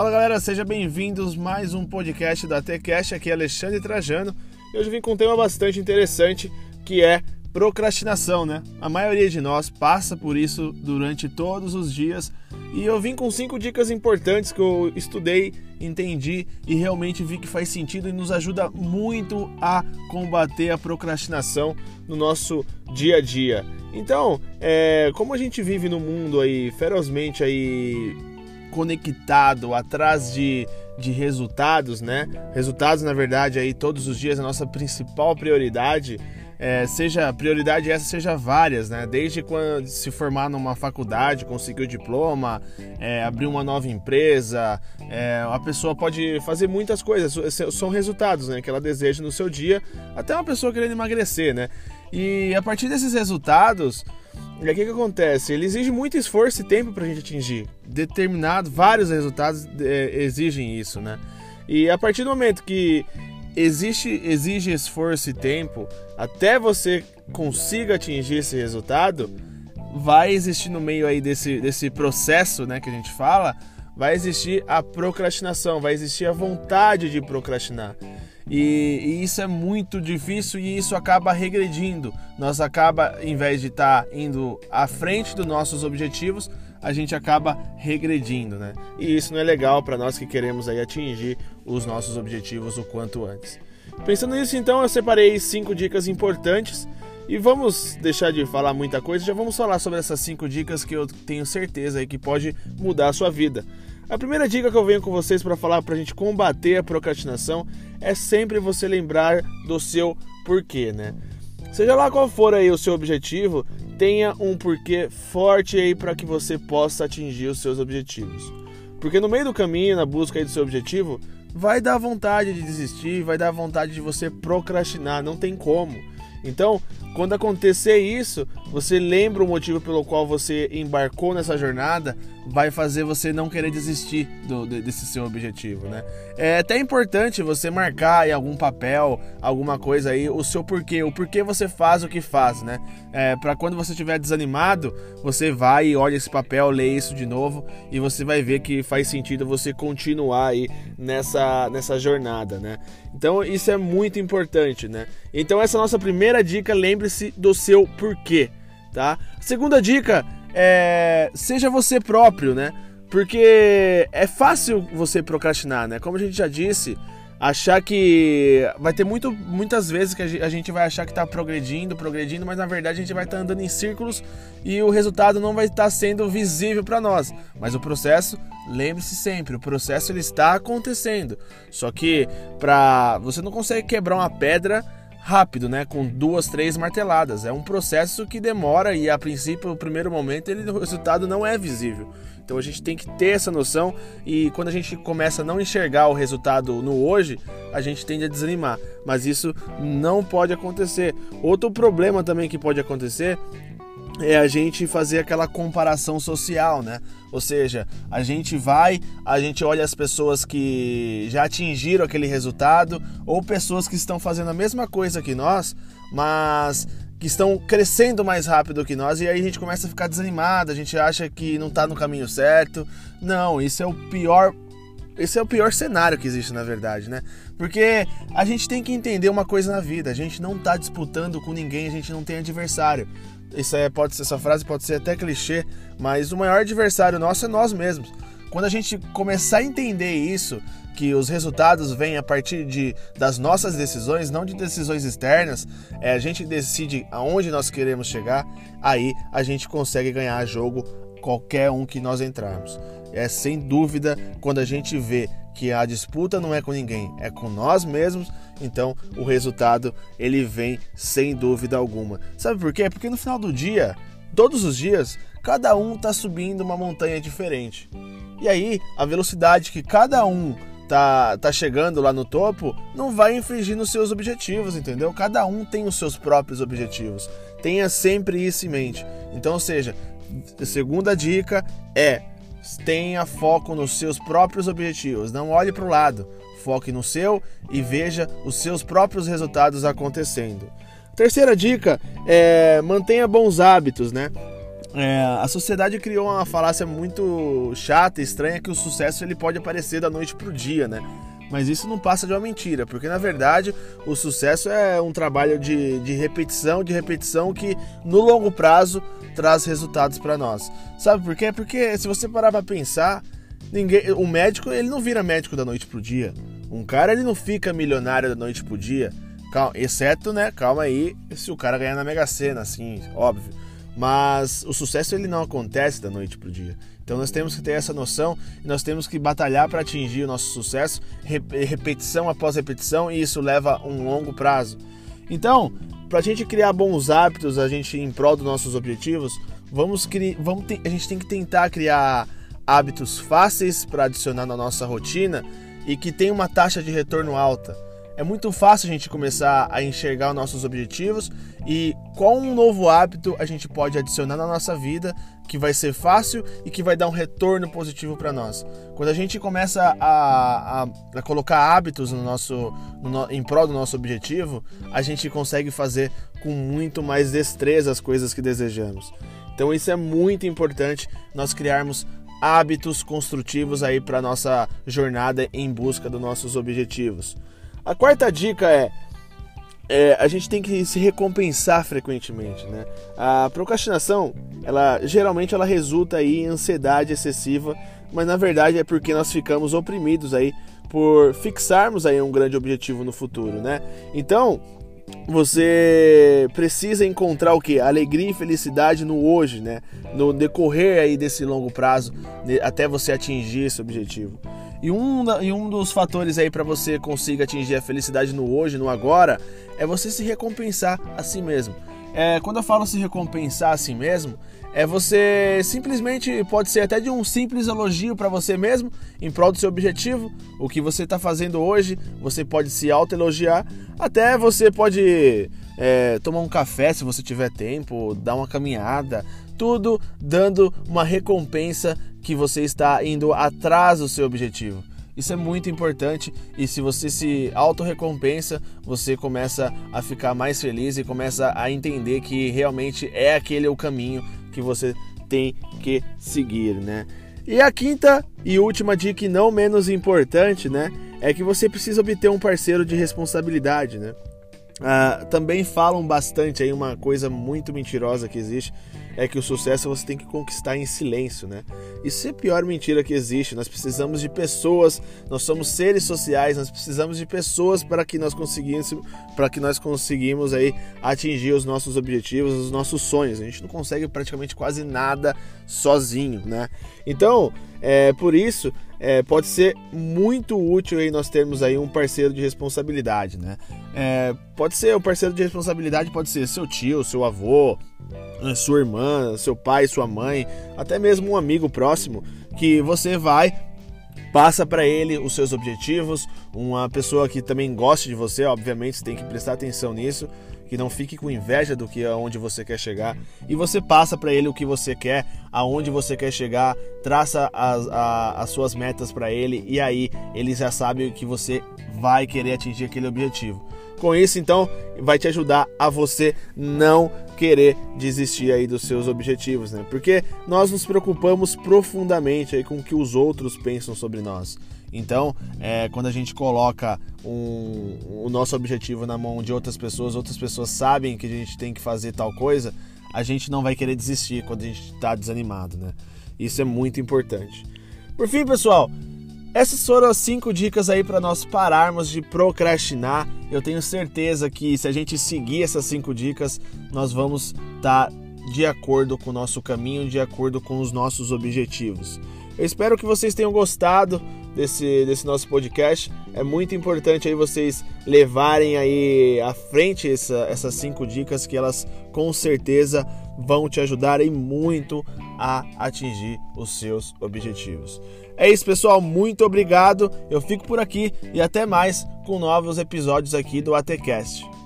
Fala galera, sejam bem-vindos mais um podcast da TCast, aqui é Alexandre Trajano. E hoje vim com um tema bastante interessante que é procrastinação, né? A maioria de nós passa por isso durante todos os dias e eu vim com cinco dicas importantes que eu estudei, entendi e realmente vi que faz sentido e nos ajuda muito a combater a procrastinação no nosso dia a dia. Então, é, como a gente vive no mundo aí ferozmente aí conectado atrás de, de resultados, né? Resultados, na verdade, aí todos os dias a nossa principal prioridade é, seja prioridade essa seja várias, né? Desde quando se formar numa faculdade, conseguir o diploma, é, abrir uma nova empresa, é, a pessoa pode fazer muitas coisas. São resultados, né? Que ela deseja no seu dia. Até uma pessoa querendo emagrecer, né? E a partir desses resultados, o que, que acontece? Ele exige muito esforço e tempo para a gente atingir. Determinado, vários resultados é, exigem isso, né? E a partir do momento que existe, exige esforço e tempo até você consiga atingir esse resultado, vai existir no meio aí desse, desse processo né, que a gente fala, vai existir a procrastinação, vai existir a vontade de procrastinar. E, e, isso é muito difícil e isso acaba regredindo. Nós acaba, em vez de estar tá indo à frente dos nossos objetivos, a gente acaba regredindo, né? E isso não é legal para nós que queremos aí atingir os nossos objetivos o quanto antes. Pensando nisso, então, eu separei cinco dicas importantes e vamos deixar de falar muita coisa, já vamos falar sobre essas cinco dicas que eu tenho certeza aí que pode mudar a sua vida. A primeira dica que eu venho com vocês para falar para a gente combater a procrastinação é sempre você lembrar do seu porquê, né? Seja lá qual for aí o seu objetivo, tenha um porquê forte aí para que você possa atingir os seus objetivos. Porque no meio do caminho, na busca aí do seu objetivo, vai dar vontade de desistir, vai dar vontade de você procrastinar, não tem como. Então, quando acontecer isso, você lembra o motivo pelo qual você embarcou nessa jornada, vai fazer você não querer desistir do, desse seu objetivo, né? É até importante você marcar em algum papel, alguma coisa aí, o seu porquê, o porquê você faz o que faz, né? É, para quando você estiver desanimado, você vai e olha esse papel, lê isso de novo e você vai ver que faz sentido você continuar aí nessa, nessa jornada, né? Então isso é muito importante, né? Então essa é nossa primeira dica, lembre-se do seu porquê, tá? Segunda dica é seja você próprio, né? Porque é fácil você procrastinar, né? Como a gente já disse, achar que vai ter muito, muitas vezes que a gente vai achar que está progredindo, progredindo, mas na verdade a gente vai estar tá andando em círculos e o resultado não vai estar tá sendo visível para nós. Mas o processo, lembre-se sempre, o processo ele está acontecendo. Só que para você não consegue quebrar uma pedra rápido, né? Com duas, três marteladas. É um processo que demora e a princípio, no primeiro momento, ele, o resultado não é visível. Então a gente tem que ter essa noção e quando a gente começa a não enxergar o resultado no hoje, a gente tende a desanimar. Mas isso não pode acontecer. Outro problema também que pode acontecer é a gente fazer aquela comparação social, né? Ou seja, a gente vai, a gente olha as pessoas que já atingiram aquele resultado ou pessoas que estão fazendo a mesma coisa que nós, mas que estão crescendo mais rápido que nós e aí a gente começa a ficar desanimado, a gente acha que não está no caminho certo. Não, isso é o pior esse é o pior cenário que existe, na verdade, né? Porque a gente tem que entender uma coisa na vida: a gente não está disputando com ninguém, a gente não tem adversário. Isso é, pode ser, essa frase pode ser até clichê, mas o maior adversário nosso é nós mesmos. Quando a gente começar a entender isso, que os resultados vêm a partir de, das nossas decisões, não de decisões externas, é, a gente decide aonde nós queremos chegar, aí a gente consegue ganhar jogo qualquer um que nós entrarmos. É sem dúvida quando a gente vê que a disputa não é com ninguém, é com nós mesmos, então o resultado ele vem sem dúvida alguma. Sabe por quê? Porque no final do dia, todos os dias, cada um está subindo uma montanha diferente. E aí, a velocidade que cada um tá, tá chegando lá no topo não vai infringir nos seus objetivos, entendeu? Cada um tem os seus próprios objetivos. Tenha sempre isso em mente. Então, ou seja, a segunda dica é tenha foco nos seus próprios objetivos, não olhe para o lado, foque no seu e veja os seus próprios resultados acontecendo. Terceira dica é mantenha bons hábitos, né? é, a sociedade criou uma falácia muito chata, estranha, que o sucesso ele pode aparecer da noite pro dia, né? Mas isso não passa de uma mentira, porque na verdade o sucesso é um trabalho de, de repetição, de repetição que no longo prazo traz resultados para nós. Sabe por quê? Porque se você parar para pensar, ninguém, o médico ele não vira médico da noite pro dia. Um cara ele não fica milionário da noite pro dia. Calma, exceto, né? Calma aí, se o cara ganhar na Mega Sena, assim, óbvio. Mas o sucesso ele não acontece da noite pro dia. Então nós temos que ter essa noção e nós temos que batalhar para atingir o nosso sucesso, repetição após repetição, e isso leva um longo prazo. Então, para a gente criar bons hábitos, a gente em prol dos nossos objetivos, vamos, vamos a gente tem que tentar criar hábitos fáceis para adicionar na nossa rotina e que tem uma taxa de retorno alta. É muito fácil a gente começar a enxergar os nossos objetivos e qual um novo hábito a gente pode adicionar na nossa vida que vai ser fácil e que vai dar um retorno positivo para nós. Quando a gente começa a, a, a colocar hábitos no nosso, no, em prol do nosso objetivo, a gente consegue fazer com muito mais destreza as coisas que desejamos. Então isso é muito importante nós criarmos hábitos construtivos aí para nossa jornada em busca dos nossos objetivos. A quarta dica é, é, a gente tem que se recompensar frequentemente, né? A procrastinação, ela geralmente ela resulta aí em ansiedade excessiva, mas na verdade é porque nós ficamos oprimidos aí por fixarmos aí um grande objetivo no futuro, né? Então, você precisa encontrar o que? Alegria e felicidade no hoje, né? No decorrer aí desse longo prazo, até você atingir esse objetivo. E um, e um dos fatores aí para você conseguir atingir a felicidade no hoje, no agora, é você se recompensar a si mesmo. É, quando eu falo se recompensar a si mesmo, é você simplesmente pode ser até de um simples elogio para você mesmo em prol do seu objetivo, o que você está fazendo hoje, você pode se autoelogiar, até você pode é, tomar um café se você tiver tempo, dar uma caminhada, tudo dando uma recompensa que você está indo atrás do seu objetivo. Isso é muito importante e se você se auto-recompensa, você começa a ficar mais feliz e começa a entender que realmente é aquele o caminho que você tem que seguir, né? E a quinta e última dica, não menos importante, né? É que você precisa obter um parceiro de responsabilidade, né? Ah, também falam bastante aí uma coisa muito mentirosa que existe é que o sucesso você tem que conquistar em silêncio, né? Isso é a pior mentira que existe. Nós precisamos de pessoas, nós somos seres sociais, nós precisamos de pessoas para que nós conseguimos, para que nós conseguimos aí atingir os nossos objetivos, os nossos sonhos. A gente não consegue praticamente quase nada sozinho, né? Então, é, por isso, é, pode ser muito útil aí nós termos aí um parceiro de responsabilidade, né? É, pode ser o parceiro de responsabilidade, pode ser seu tio, seu avô, sua irmã, seu pai, sua mãe, até mesmo um amigo próximo que você vai passa para ele os seus objetivos, uma pessoa que também goste de você, obviamente, você tem que prestar atenção nisso que não fique com inveja do que aonde você quer chegar e você passa para ele o que você quer, aonde você quer chegar, traça as, a, as suas metas para ele e aí ele já sabe que você vai querer atingir aquele objetivo. Com isso, então, vai te ajudar a você não querer desistir aí dos seus objetivos, né? Porque nós nos preocupamos profundamente aí com o que os outros pensam sobre nós. Então, é, quando a gente coloca um, o nosso objetivo na mão de outras pessoas, outras pessoas sabem que a gente tem que fazer tal coisa, a gente não vai querer desistir quando a gente está desanimado, né? Isso é muito importante. Por fim, pessoal, essas foram as cinco dicas aí para nós pararmos de procrastinar. Eu tenho certeza que se a gente seguir essas cinco dicas, nós vamos estar tá de acordo com o nosso caminho, de acordo com os nossos objetivos. Eu espero que vocês tenham gostado desse, desse nosso podcast. É muito importante aí vocês levarem aí à frente essa, essas cinco dicas que elas com certeza vão te ajudar e muito a atingir os seus objetivos. É isso, pessoal. Muito obrigado. Eu fico por aqui e até mais com novos episódios aqui do ATCast.